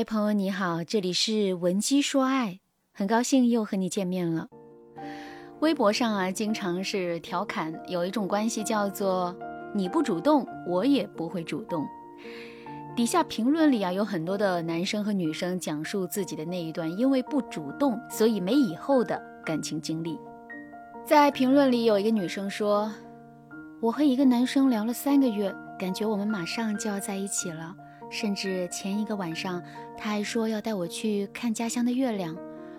嗨，朋友你好，这里是文姬说爱，很高兴又和你见面了。微博上啊，经常是调侃有一种关系叫做你不主动，我也不会主动。底下评论里啊，有很多的男生和女生讲述自己的那一段因为不主动，所以没以后的感情经历。在评论里有一个女生说：“我和一个男生聊了三个月，感觉我们马上就要在一起了。”甚至前一个晚上，他还说要带我去看家乡的月亮，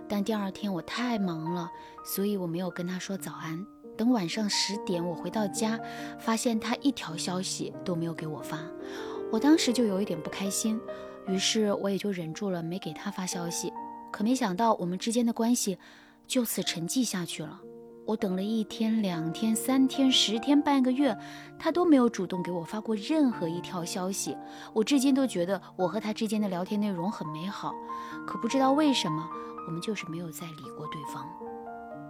但第二天我太忙了，所以我没有跟他说早安。等晚上十点我回到家，发现他一条消息都没有给我发，我当时就有一点不开心，于是我也就忍住了，没给他发消息。可没想到我们之间的关系就此沉寂下去了。我等了一天、两天、三天、十天、半个月，他都没有主动给我发过任何一条消息。我至今都觉得我和他之间的聊天内容很美好，可不知道为什么，我们就是没有再理过对方。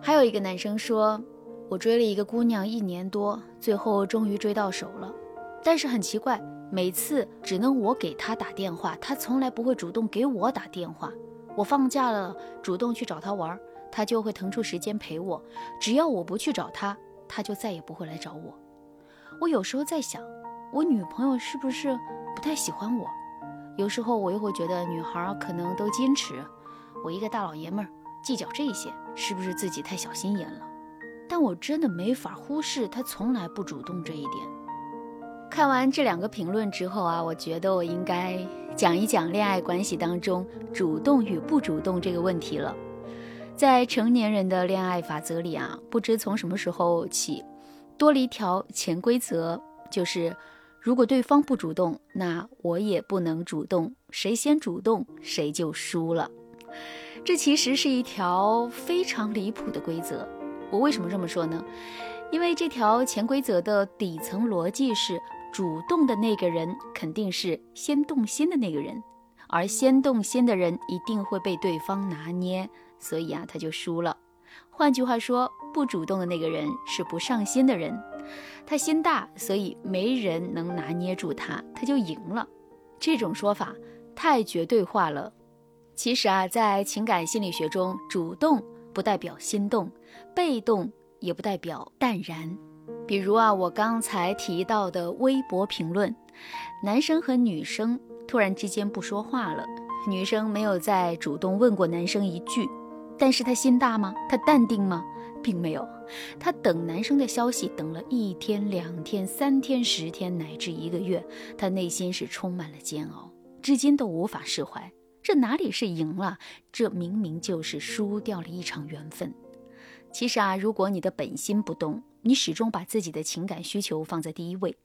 还有一个男生说，我追了一个姑娘一年多，最后终于追到手了，但是很奇怪，每次只能我给他打电话，他从来不会主动给我打电话。我放假了，主动去找他玩。他就会腾出时间陪我，只要我不去找他，他就再也不会来找我。我有时候在想，我女朋友是不是不太喜欢我？有时候我又会觉得女孩可能都矜持，我一个大老爷们儿计较这些，是不是自己太小心眼了？但我真的没法忽视他从来不主动这一点。看完这两个评论之后啊，我觉得我应该讲一讲恋爱关系当中主动与不主动这个问题了。在成年人的恋爱法则里啊，不知从什么时候起，多了一条潜规则，就是如果对方不主动，那我也不能主动，谁先主动谁就输了。这其实是一条非常离谱的规则。我为什么这么说呢？因为这条潜规则的底层逻辑是，主动的那个人肯定是先动心的那个人，而先动心的人一定会被对方拿捏。所以啊，他就输了。换句话说，不主动的那个人是不上心的人，他心大，所以没人能拿捏住他，他就赢了。这种说法太绝对化了。其实啊，在情感心理学中，主动不代表心动，被动也不代表淡然。比如啊，我刚才提到的微博评论，男生和女生突然之间不说话了，女生没有再主动问过男生一句。但是他心大吗？他淡定吗？并没有，他等男生的消息等了一天、两天、三天、十天，乃至一个月，他内心是充满了煎熬，至今都无法释怀。这哪里是赢了？这明明就是输掉了一场缘分。其实啊，如果你的本心不动，你始终把自己的情感需求放在第一位，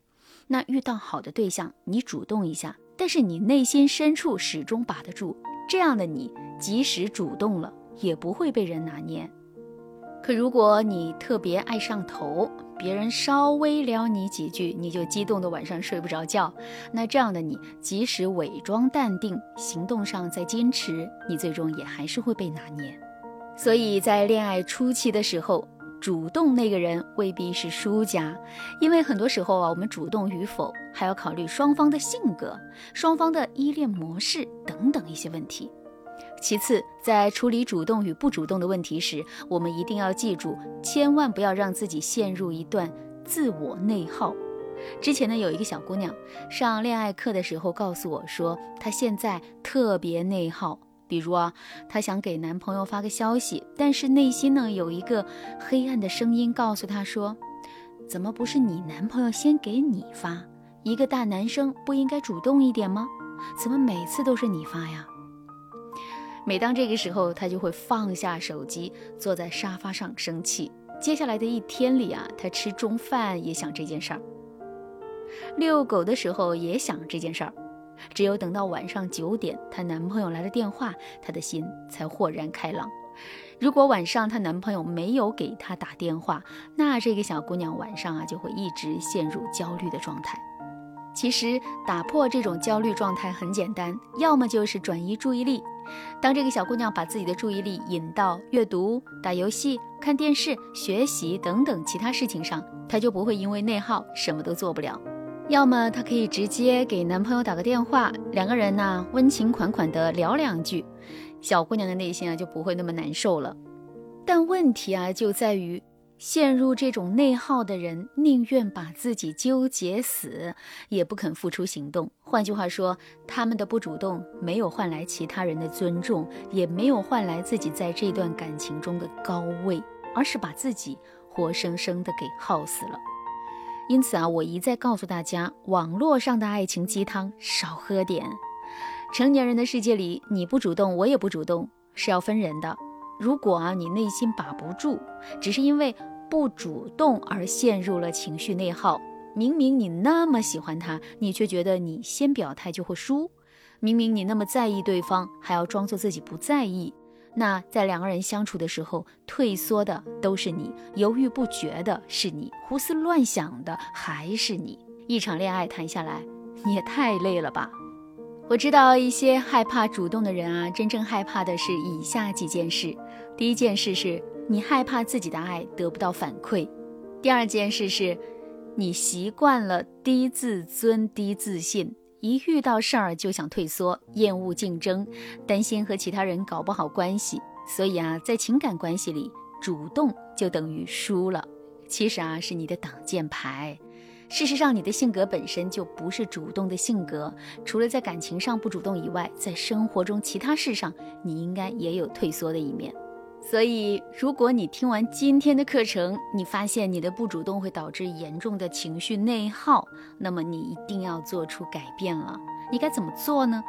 那遇到好的对象，你主动一下，但是你内心深处始终把得住，这样的你，即使主动了。也不会被人拿捏。可如果你特别爱上头，别人稍微撩你几句，你就激动的晚上睡不着觉。那这样的你，即使伪装淡定，行动上再坚持，你最终也还是会被拿捏。所以在恋爱初期的时候，主动那个人未必是输家，因为很多时候啊，我们主动与否还要考虑双方的性格、双方的依恋模式等等一些问题。其次，在处理主动与不主动的问题时，我们一定要记住，千万不要让自己陷入一段自我内耗。之前呢，有一个小姑娘上恋爱课的时候告诉我说，她现在特别内耗。比如啊，她想给男朋友发个消息，但是内心呢有一个黑暗的声音告诉她说：“怎么不是你男朋友先给你发？一个大男生不应该主动一点吗？怎么每次都是你发呀？”每当这个时候，他就会放下手机，坐在沙发上生气。接下来的一天里啊，他吃中饭也想这件事儿，遛狗的时候也想这件事儿。只有等到晚上九点，她男朋友来了电话，她的心才豁然开朗。如果晚上她男朋友没有给她打电话，那这个小姑娘晚上啊就会一直陷入焦虑的状态。其实打破这种焦虑状态很简单，要么就是转移注意力。当这个小姑娘把自己的注意力引到阅读、打游戏、看电视、学习等等其他事情上，她就不会因为内耗什么都做不了。要么她可以直接给男朋友打个电话，两个人呢温情款款的聊两句，小姑娘的内心啊就不会那么难受了。但问题啊就在于。陷入这种内耗的人，宁愿把自己纠结死，也不肯付出行动。换句话说，他们的不主动没有换来其他人的尊重，也没有换来自己在这段感情中的高位，而是把自己活生生的给耗死了。因此啊，我一再告诉大家，网络上的爱情鸡汤少喝点。成年人的世界里，你不主动，我也不主动，是要分人的。如果啊，你内心把不住，只是因为不主动而陷入了情绪内耗。明明你那么喜欢他，你却觉得你先表态就会输。明明你那么在意对方，还要装作自己不在意。那在两个人相处的时候，退缩的都是你，犹豫不决的是你，胡思乱想的还是你。一场恋爱谈下来，你也太累了吧。我知道一些害怕主动的人啊，真正害怕的是以下几件事：第一件事是你害怕自己的爱得不到反馈；第二件事是，你习惯了低自尊、低自信，一遇到事儿就想退缩，厌恶竞争，担心和其他人搞不好关系，所以啊，在情感关系里，主动就等于输了。其实啊，是你的挡箭牌。事实上，你的性格本身就不是主动的性格，除了在感情上不主动以外，在生活中其他事上，你应该也有退缩的一面。所以，如果你听完今天的课程，你发现你的不主动会导致严重的情绪内耗，那么你一定要做出改变了。你该怎么做呢？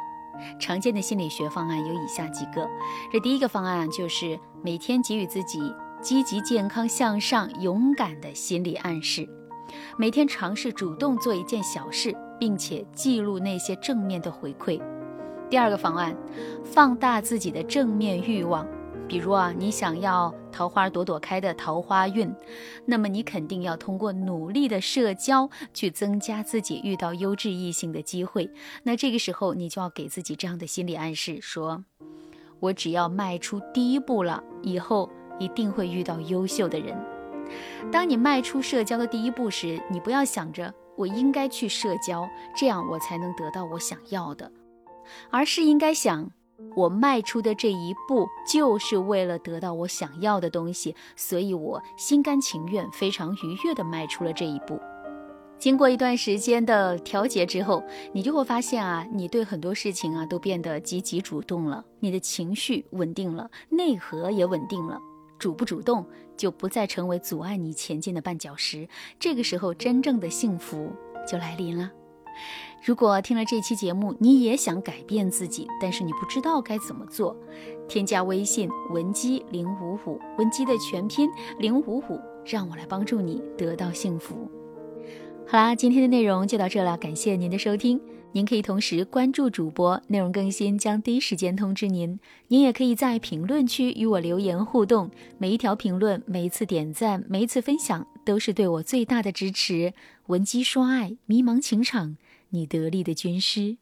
常见的心理学方案有以下几个。这第一个方案就是每天给予自己积极、健康、向上、勇敢的心理暗示。每天尝试主动做一件小事，并且记录那些正面的回馈。第二个方案，放大自己的正面欲望。比如啊，你想要桃花朵朵开的桃花运，那么你肯定要通过努力的社交去增加自己遇到优质异性的机会。那这个时候，你就要给自己这样的心理暗示：说我只要迈出第一步了，以后一定会遇到优秀的人。当你迈出社交的第一步时，你不要想着我应该去社交，这样我才能得到我想要的，而是应该想，我迈出的这一步就是为了得到我想要的东西，所以我心甘情愿、非常愉悦地迈出了这一步。经过一段时间的调节之后，你就会发现啊，你对很多事情啊都变得积极主动了，你的情绪稳定了，内核也稳定了。主不主动就不再成为阻碍你前进的绊脚石，这个时候真正的幸福就来临了。如果听了这期节目，你也想改变自己，但是你不知道该怎么做，添加微信文姬零五五，文姬的全拼零五五，让我来帮助你得到幸福。好啦，今天的内容就到这了，感谢您的收听。您可以同时关注主播，内容更新将第一时间通知您。您也可以在评论区与我留言互动，每一条评论、每一次点赞、每一次分享，都是对我最大的支持。闻鸡说爱，迷茫情场，你得力的军师。